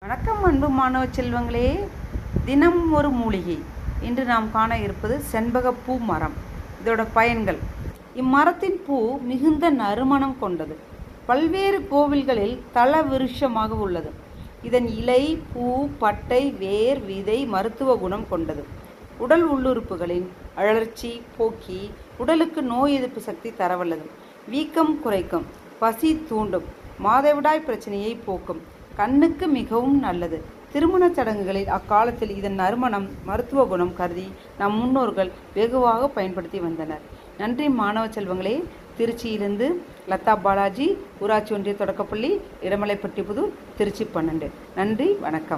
வணக்கம் அன்பு மாணவ செல்வங்களே. தினம் ஒரு மூலிகை. இன்று நாம் காண இருப்பது செண்பகப்பூ மரம். இதோட பயன்கள். இம்மரத்தின் பூ மிகுந்த நறுமணம் கொண்டது. பல்வேறு கோவில்களில் தல விருஷமாக உள்ளது. இதன் இலை பூ பட்டை வேர் விதை மருத்துவ குணம் கொண்டது. உடல் உள்ளுறுப்புகளின் அழற்சி போக்கி உடலுக்கு நோய் எதிர்ப்பு சக்தி தரவல்லது. வீக்கம் குறைக்கும். பசி தூண்டும். மாதவிடாய் பிரச்சனையை போக்கும். கண்ணுக்கு மிகவும் நல்லது. திருமணச் சடங்குகளில் அக்காலத்தில் இதன் நறுமணம் மருத்துவ குணம் கருதி நம் முன்னோர்கள் வெகுவாக பயன்படுத்தி வந்தனர். நன்றி மாணவ செல்வங்களே. திருச்சியிலிருந்து லதா பாலாஜி ஊராட்சி ஒன்றிய தொடக்கப்பள்ளி இடமலைப்பட்டி புதூர் திருச்சி பன்னெண்டு. நன்றி வணக்கம்.